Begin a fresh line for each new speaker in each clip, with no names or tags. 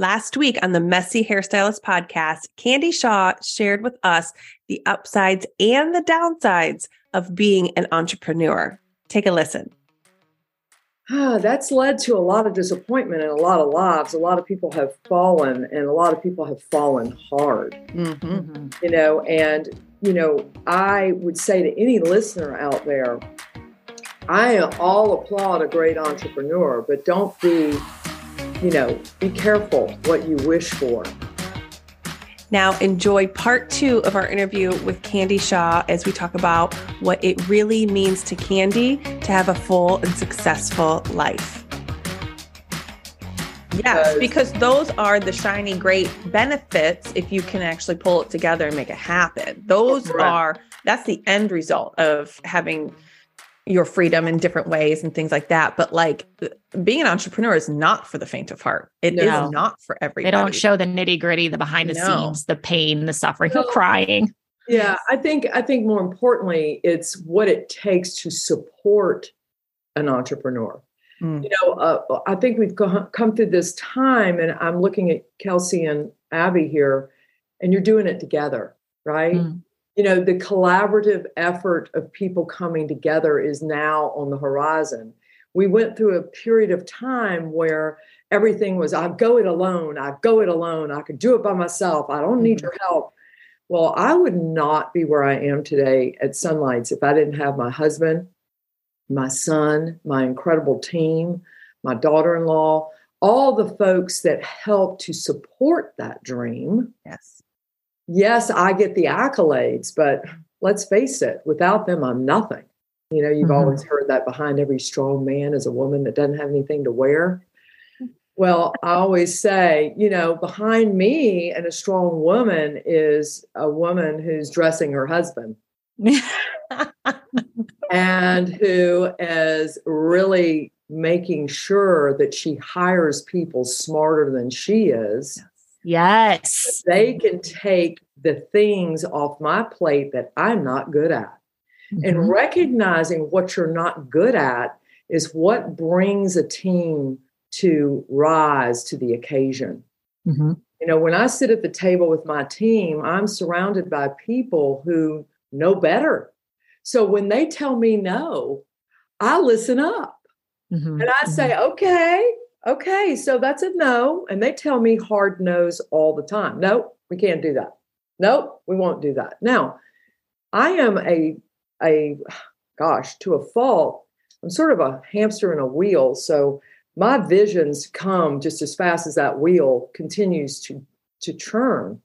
Last week on the Messy Hairstylist podcast, Candy Shaw shared with us the upsides and the downsides of being an entrepreneur. Take a listen.
Ah, that's led to a lot of disappointment in a lot of lives. A lot of people have fallen, and a lot of people have fallen hard. Mm-hmm. You know, and you know, I would say to any listener out there, I all applaud a great entrepreneur, but don't be you know, be careful what you wish for.
Now, enjoy part two of our interview with Candy Shaw as we talk about what it really means to Candy to have a full and successful life. Yes, because those are the shiny, great benefits if you can actually pull it together and make it happen. Those are, that's the end result of having your freedom in different ways and things like that. But like being an entrepreneur is not for the faint of heart. It no. is not for everybody.
They don't show the nitty gritty, the behind the no. scenes, the pain, the suffering, the crying.
Yeah, I think I think more importantly, it's what it takes to support an entrepreneur. Mm. You know, uh, I think we've come through this time, and I'm looking at Kelsey and Abby here, and you're doing it together, right? Mm you know the collaborative effort of people coming together is now on the horizon. We went through a period of time where everything was i go it alone i go it alone i could do it by myself i don't need mm-hmm. your help. Well i would not be where i am today at sunlights if i didn't have my husband my son my incredible team my daughter-in-law all the folks that help to support that dream.
Yes
yes, I get the accolades, but let's face it, without them, I'm nothing. You know, you've mm-hmm. always heard that behind every strong man is a woman that doesn't have anything to wear. Well, I always say, you know, behind me and a strong woman is a woman who's dressing her husband and who is really making sure that she hires people smarter than she is
Yes.
They can take the things off my plate that I'm not good at. Mm-hmm. And recognizing what you're not good at is what brings a team to rise to the occasion. Mm-hmm. You know, when I sit at the table with my team, I'm surrounded by people who know better. So when they tell me no, I listen up mm-hmm. and I say, mm-hmm. okay, okay, so that's a no. And they tell me hard no's all the time. Nope, we can't do that. Nope, we won't do that. Now, I am a a gosh, to a fault, I'm sort of a hamster in a wheel. So my visions come just as fast as that wheel continues to to churn.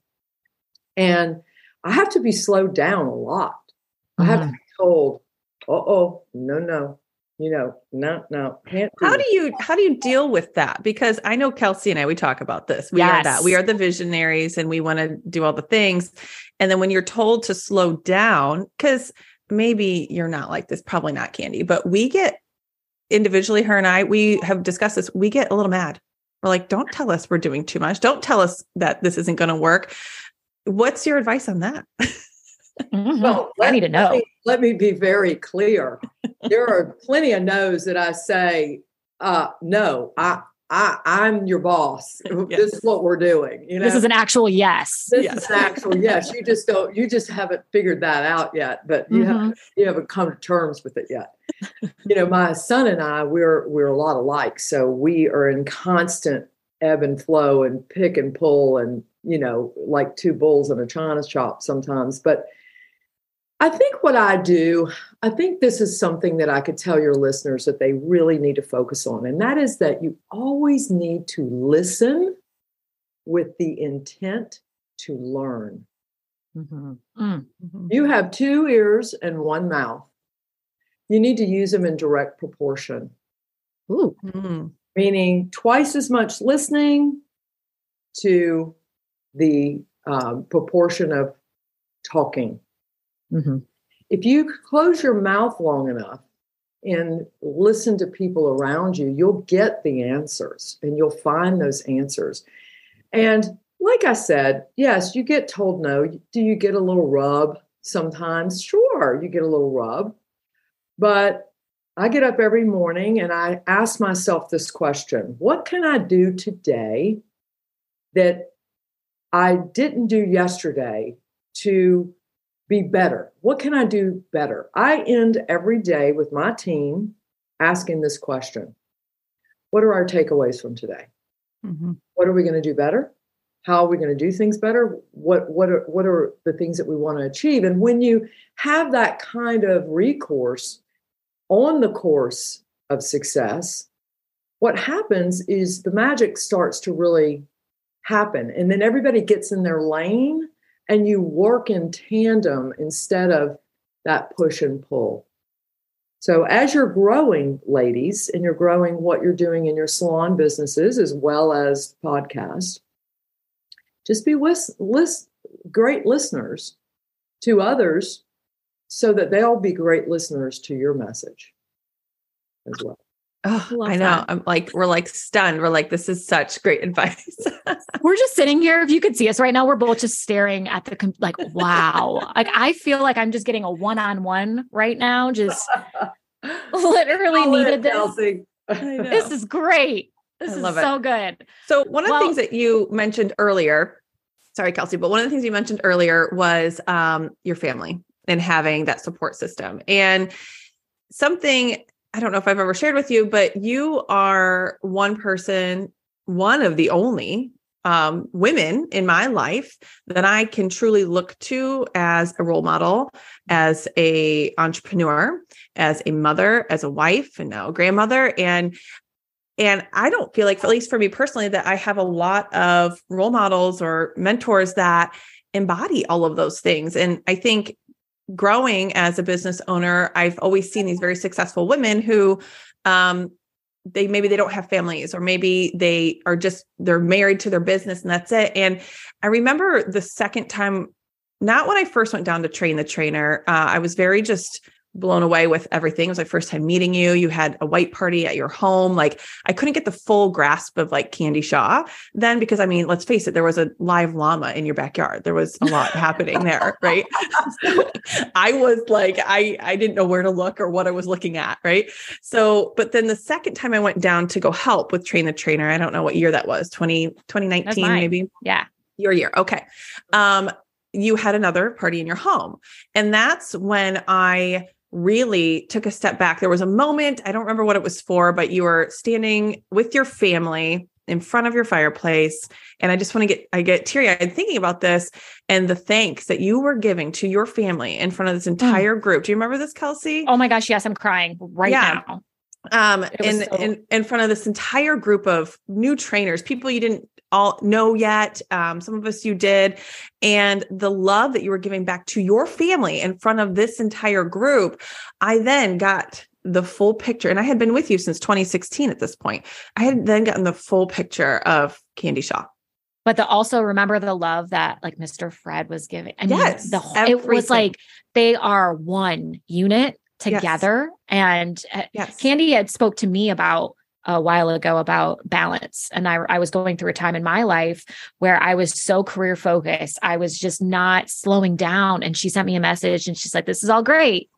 And I have to be slowed down a lot. Mm-hmm. I have to mm-hmm. be told, uh oh, no, no, you know, no, no, can't.
Do how do you how do you deal with that? Because I know Kelsey and I we talk about this. We yes. are that. We are the visionaries and we want to do all the things. And then when you're told to slow down, because maybe you're not like this, probably not candy, but we get individually, her and I, we have discussed this, we get a little mad. We're like, don't tell us we're doing too much. Don't tell us that this isn't going to work. What's your advice on that?
Mm-hmm. Well, let, I need to know.
Let me, let me be very clear. there are plenty of no's that I say, uh, no, I, I, I'm your boss. Yes. This is what we're doing. You know,
this is an actual yes.
This
yes.
is an actual yes. You just don't. You just haven't figured that out yet. But you mm-hmm. haven't. You haven't come to terms with it yet. you know, my son and I, we're we're a lot alike. So we are in constant ebb and flow and pick and pull and you know like two bulls in a china shop sometimes. But I think what I do, I think this is something that I could tell your listeners that they really need to focus on. And that is that you always need to listen with the intent to learn. Mm-hmm. Mm-hmm. You have two ears and one mouth. You need to use them in direct proportion.
Ooh. Mm-hmm.
Meaning twice as much listening to the um, proportion of talking. Mm-hmm. If you close your mouth long enough and listen to people around you, you'll get the answers and you'll find those answers. And like I said, yes, you get told no. Do you get a little rub sometimes? Sure, you get a little rub. But I get up every morning and I ask myself this question What can I do today that I didn't do yesterday to be better? What can I do better? I end every day with my team asking this question What are our takeaways from today? Mm-hmm. What are we going to do better? How are we going to do things better? What what are what are the things that we want to achieve? And when you have that kind of recourse on the course of success, what happens is the magic starts to really happen. And then everybody gets in their lane and you work in tandem instead of that push and pull. So, as you're growing, ladies, and you're growing what you're doing in your salon businesses as well as podcast, just be list, great listeners to others so that they'll be great listeners to your message as well.
Oh, I know. That. I'm like, we're like stunned. We're like, this is such great advice.
we're just sitting here. If you could see us right now, we're both just staring at the, like, wow. like, I feel like I'm just getting a one on one right now. Just literally needed this. This is great. This is so it. good.
So, one of well, the things that you mentioned earlier, sorry, Kelsey, but one of the things you mentioned earlier was um, your family and having that support system. And something I don't know if I've ever shared with you, but you are one person, one of the only um, women in my life that I can truly look to as a role model, as a entrepreneur, as a mother, as a wife, and now a grandmother. And and I don't feel like, at least for me personally, that I have a lot of role models or mentors that embody all of those things. And I think growing as a business owner, I've always seen these very successful women who um, they maybe they don't have families or maybe they are just they're married to their business and that's it. And I remember the second time, not when I first went down to train the trainer, uh, I was very just blown away with everything. It was my first time meeting you. You had a white party at your home. Like I couldn't get the full grasp of like Candy Shaw then because I mean, let's face it, there was a live llama in your backyard. There was a lot happening there, right? I was like, I I didn't know where to look or what I was looking at, right? So, but then the second time I went down to go help with Train the Trainer, I don't know what year that was, 20, 2019 maybe.
Yeah.
Your year. Okay. Um, you had another party in your home. And that's when I really took a step back. There was a moment, I don't remember what it was for, but you were standing with your family in front of your fireplace. And I just want to get, I get teary eyed thinking about this and the thanks that you were giving to your family in front of this mm. entire group. Do you remember this, Kelsey?
Oh my gosh. Yes. I'm crying right yeah. now.
Um, in, so- in, in front of this entire group of new trainers, people you didn't all know yet. Um, some of us you did. And the love that you were giving back to your family in front of this entire group, I then got the full picture. And I had been with you since 2016 at this point. I had then gotten the full picture of Candy Shaw.
But the, also remember the love that like Mr. Fred was giving. I mean, yes, the it was like they are one unit together. Yes. And uh, yes. Candy had spoke to me about a while ago about balance. And I, I was going through a time in my life where I was so career focused. I was just not slowing down. And she sent me a message and she's like, This is all great,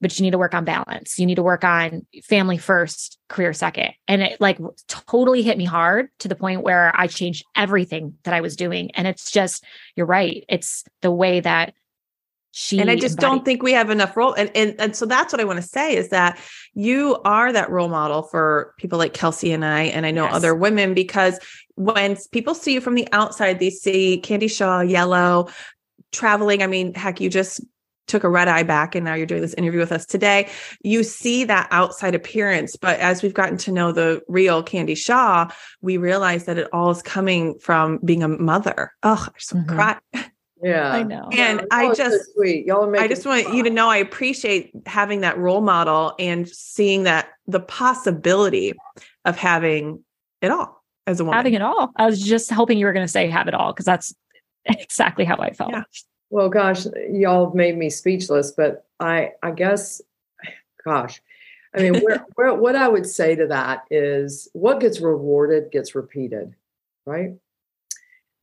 but you need to work on balance. You need to work on family first, career second. And it like totally hit me hard to the point where I changed everything that I was doing. And it's just, you're right. It's the way that she
and i just embodied. don't think we have enough role and, and and so that's what i want to say is that you are that role model for people like kelsey and i and i know yes. other women because when people see you from the outside they see candy shaw yellow traveling i mean heck you just took a red eye back and now you're doing this interview with us today you see that outside appearance but as we've gotten to know the real candy shaw we realize that it all is coming from being a mother oh i just mm-hmm. cry
Yeah,
I know.
And
yeah,
I just,
so sweet. Y'all
I just want fun. you to know I appreciate having that role model and seeing that the possibility of having it all as a woman.
Having it all. I was just hoping you were going to say have it all because that's exactly how I felt. Yeah.
Well, gosh, y'all have made me speechless, but I, I guess, gosh, I mean, where, where, what I would say to that is what gets rewarded gets repeated, right?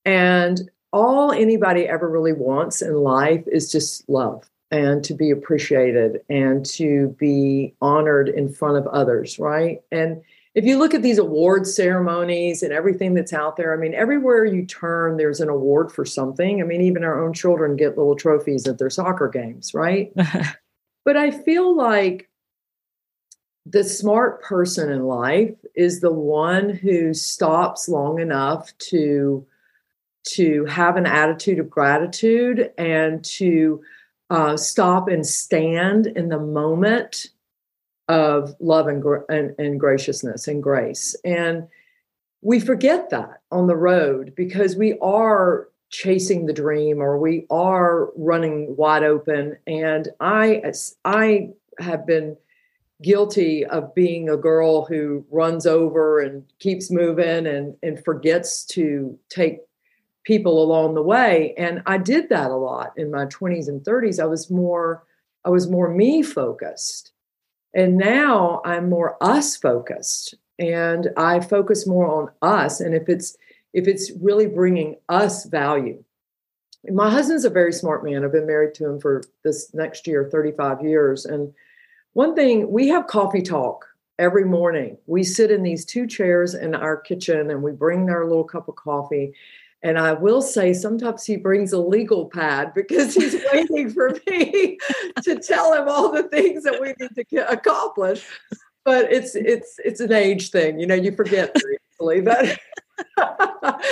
And all anybody ever really wants in life is just love and to be appreciated and to be honored in front of others, right? And if you look at these award ceremonies and everything that's out there, I mean, everywhere you turn, there's an award for something. I mean, even our own children get little trophies at their soccer games, right? but I feel like the smart person in life is the one who stops long enough to to have an attitude of gratitude and to uh, stop and stand in the moment of love and, and, and graciousness and grace. And we forget that on the road because we are chasing the dream or we are running wide open. And I, I have been guilty of being a girl who runs over and keeps moving and, and forgets to take people along the way. And i did that a lot in my 20s and 30s i was more i was more me focused. And now i'm more us focused. And i focus more on us. And if it's if it's really bringing us value my husband's a very smart man. I've been married to him for this next year 35 years. And one thing we have coffee talk every morning. We sit in these two chairs in our kitchen and we bring our little cup of coffee and I will say sometimes he brings a legal pad because he's waiting for me to tell him all the things that we need to accomplish. But it's it's it's an age thing, you know. You forget easily, but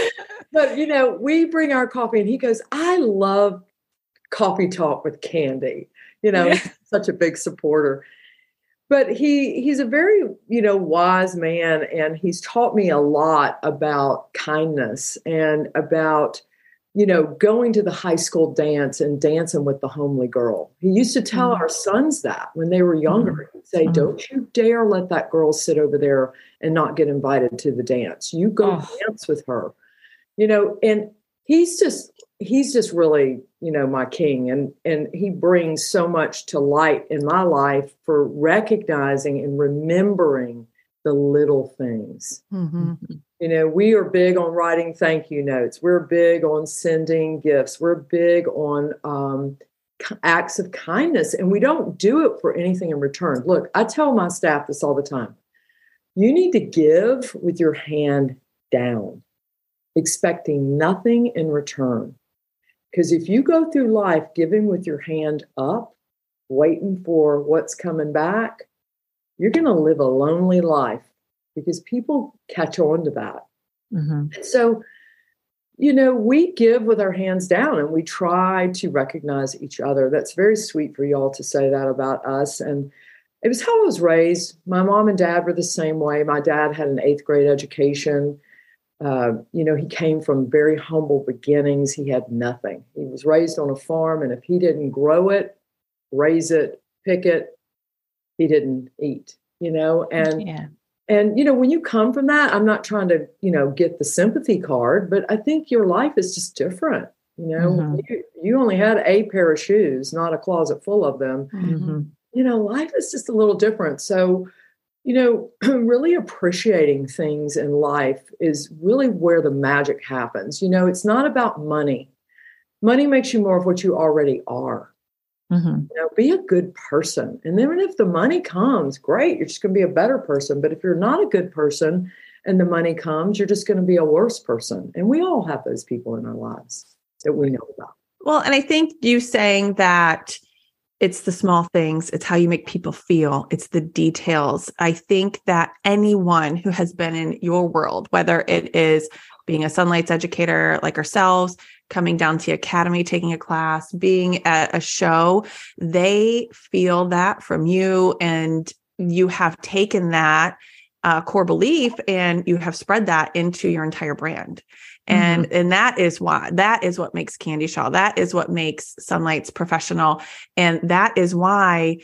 but you know, we bring our coffee, and he goes, "I love coffee talk with Candy." You know, yeah. such a big supporter but he he's a very you know wise man and he's taught me a lot about kindness and about you know going to the high school dance and dancing with the homely girl he used to tell mm-hmm. our sons that when they were younger mm-hmm. he'd say mm-hmm. don't you dare let that girl sit over there and not get invited to the dance you go oh. dance with her you know and he's just he's just really you know my king and and he brings so much to light in my life for recognizing and remembering the little things. Mm-hmm. you know we are big on writing thank you notes. We're big on sending gifts. We're big on um, acts of kindness and we don't do it for anything in return. Look i tell my staff this all the time. You need to give with your hand down expecting nothing in return because if you go through life giving with your hand up, waiting for what's coming back, you're going to live a lonely life because people catch on to that. Mm-hmm. So, you know, we give with our hands down and we try to recognize each other. That's very sweet for y'all to say that about us. And it was how I was raised. My mom and dad were the same way. My dad had an eighth grade education. Uh, you know, he came from very humble beginnings. He had nothing. He was raised on a farm, and if he didn't grow it, raise it, pick it, he didn't eat. You know, and yeah. and you know, when you come from that, I'm not trying to you know get the sympathy card, but I think your life is just different. You know, mm-hmm. you, you only had a pair of shoes, not a closet full of them. Mm-hmm. You know, life is just a little different. So you know, really appreciating things in life is really where the magic happens. You know, it's not about money. Money makes you more of what you already are. Mm-hmm. You know, be a good person. And then if the money comes, great, you're just going to be a better person. But if you're not a good person and the money comes, you're just going to be a worse person. And we all have those people in our lives that we know about.
Well, and I think you saying that it's the small things. It's how you make people feel. It's the details. I think that anyone who has been in your world, whether it is being a sunlights educator like ourselves, coming down to the academy, taking a class, being at a show, they feel that from you. And you have taken that uh, core belief and you have spread that into your entire brand and mm-hmm. and that is why that is what makes candy shaw. That is what makes sunlight's professional. And that is why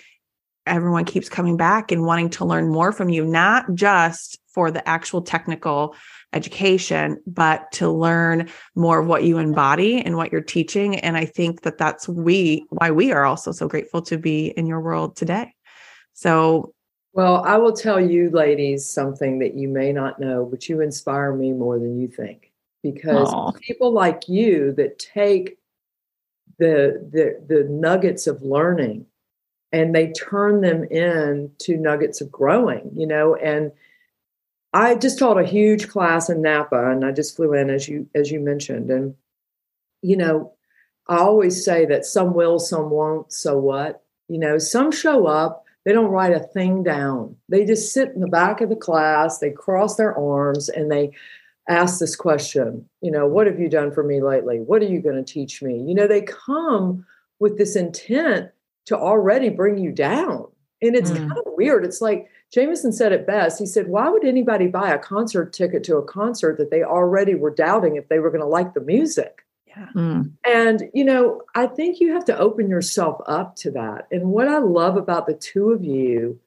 everyone keeps coming back and wanting to learn more from you not just for the actual technical education but to learn more of what you embody and what you're teaching. And i think that that's we why we are also so grateful to be in your world today. So
well i will tell you ladies something that you may not know but you inspire me more than you think because Aww. people like you that take the, the the nuggets of learning and they turn them into nuggets of growing you know and I just taught a huge class in Napa, and I just flew in as you as you mentioned, and you know, I always say that some will, some won't. So what? You know, some show up, they don't write a thing down. They just sit in the back of the class, they cross their arms, and they ask this question. You know, what have you done for me lately? What are you going to teach me? You know, they come with this intent to already bring you down. And it's mm. kind of weird. It's like Jameson said it best. He said, Why would anybody buy a concert ticket to a concert that they already were doubting if they were going to like the music? Yeah. Mm. And, you know, I think you have to open yourself up to that. And what I love about the two of you,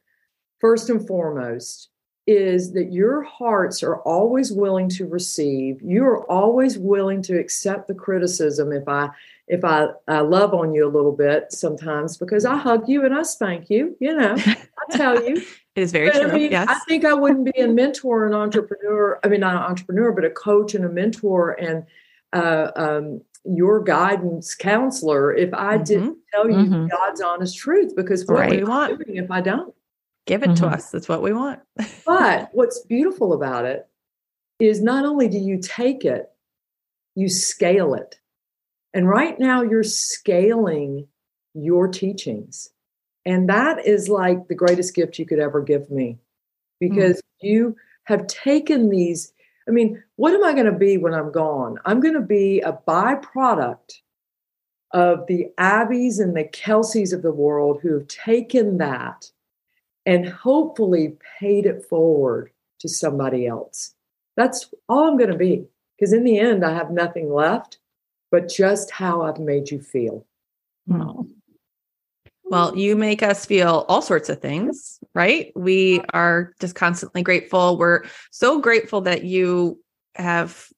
first and foremost, is that your hearts are always willing to receive. You are always willing to accept the criticism if I if I, I love on you a little bit sometimes because I hug you and I spank you, you know, I tell you.
it is very but, true. I mean, yes.
I think I wouldn't be a mentor, an entrepreneur. I mean, not an entrepreneur, but a coach and a mentor and uh, um, your guidance counselor if I mm-hmm. didn't tell you mm-hmm. God's honest truth because what right. we want if I don't?
Give it mm-hmm. to us. That's what we want.
but what's beautiful about it is not only do you take it, you scale it. And right now, you're scaling your teachings. And that is like the greatest gift you could ever give me because mm. you have taken these. I mean, what am I going to be when I'm gone? I'm going to be a byproduct of the Abbeys and the Kelseys of the world who have taken that and hopefully paid it forward to somebody else. That's all I'm going to be. Because in the end, I have nothing left but just how I've made you feel.
Oh. Well, you make us feel all sorts of things, right? We are just constantly grateful. We're so grateful that you have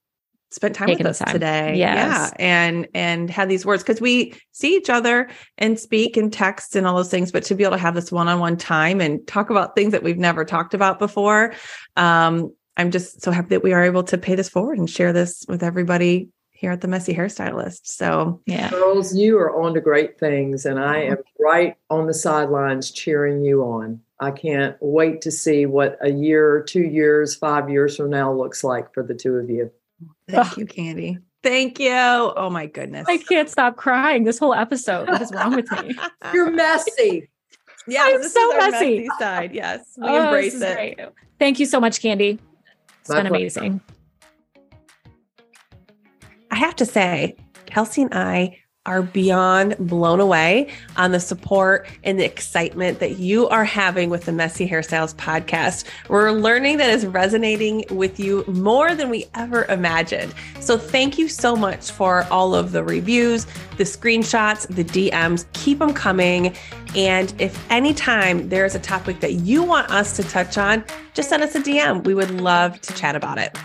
spent time Taking with us time. today. Yes. Yeah. And and had these words because we see each other and speak and text and all those things, but to be able to have this one-on-one time and talk about things that we've never talked about before. Um, I'm just so happy that we are able to pay this forward and share this with everybody here at the Messy Hairstylist. So,
yeah. Girls, you are on to great things, and I am right on the sidelines cheering you on. I can't wait to see what a year, two years, five years from now looks like for the two of you.
Thank you, Candy. Thank you. Oh my goodness.
I can't stop crying this whole episode. What is wrong with me?
You're messy.
Yeah, I'm so messy. messy. side. Yes, we oh, embrace it. Great.
Thank you so much, Candy. It's my been pleasure. amazing.
I have to say, Kelsey and I are beyond blown away on the support and the excitement that you are having with the Messy Hairstylist podcast. We're learning that is resonating with you more than we ever imagined. So thank you so much for all of the reviews, the screenshots, the DMs. Keep them coming. And if anytime there is a topic that you want us to touch on, just send us a DM. We would love to chat about it.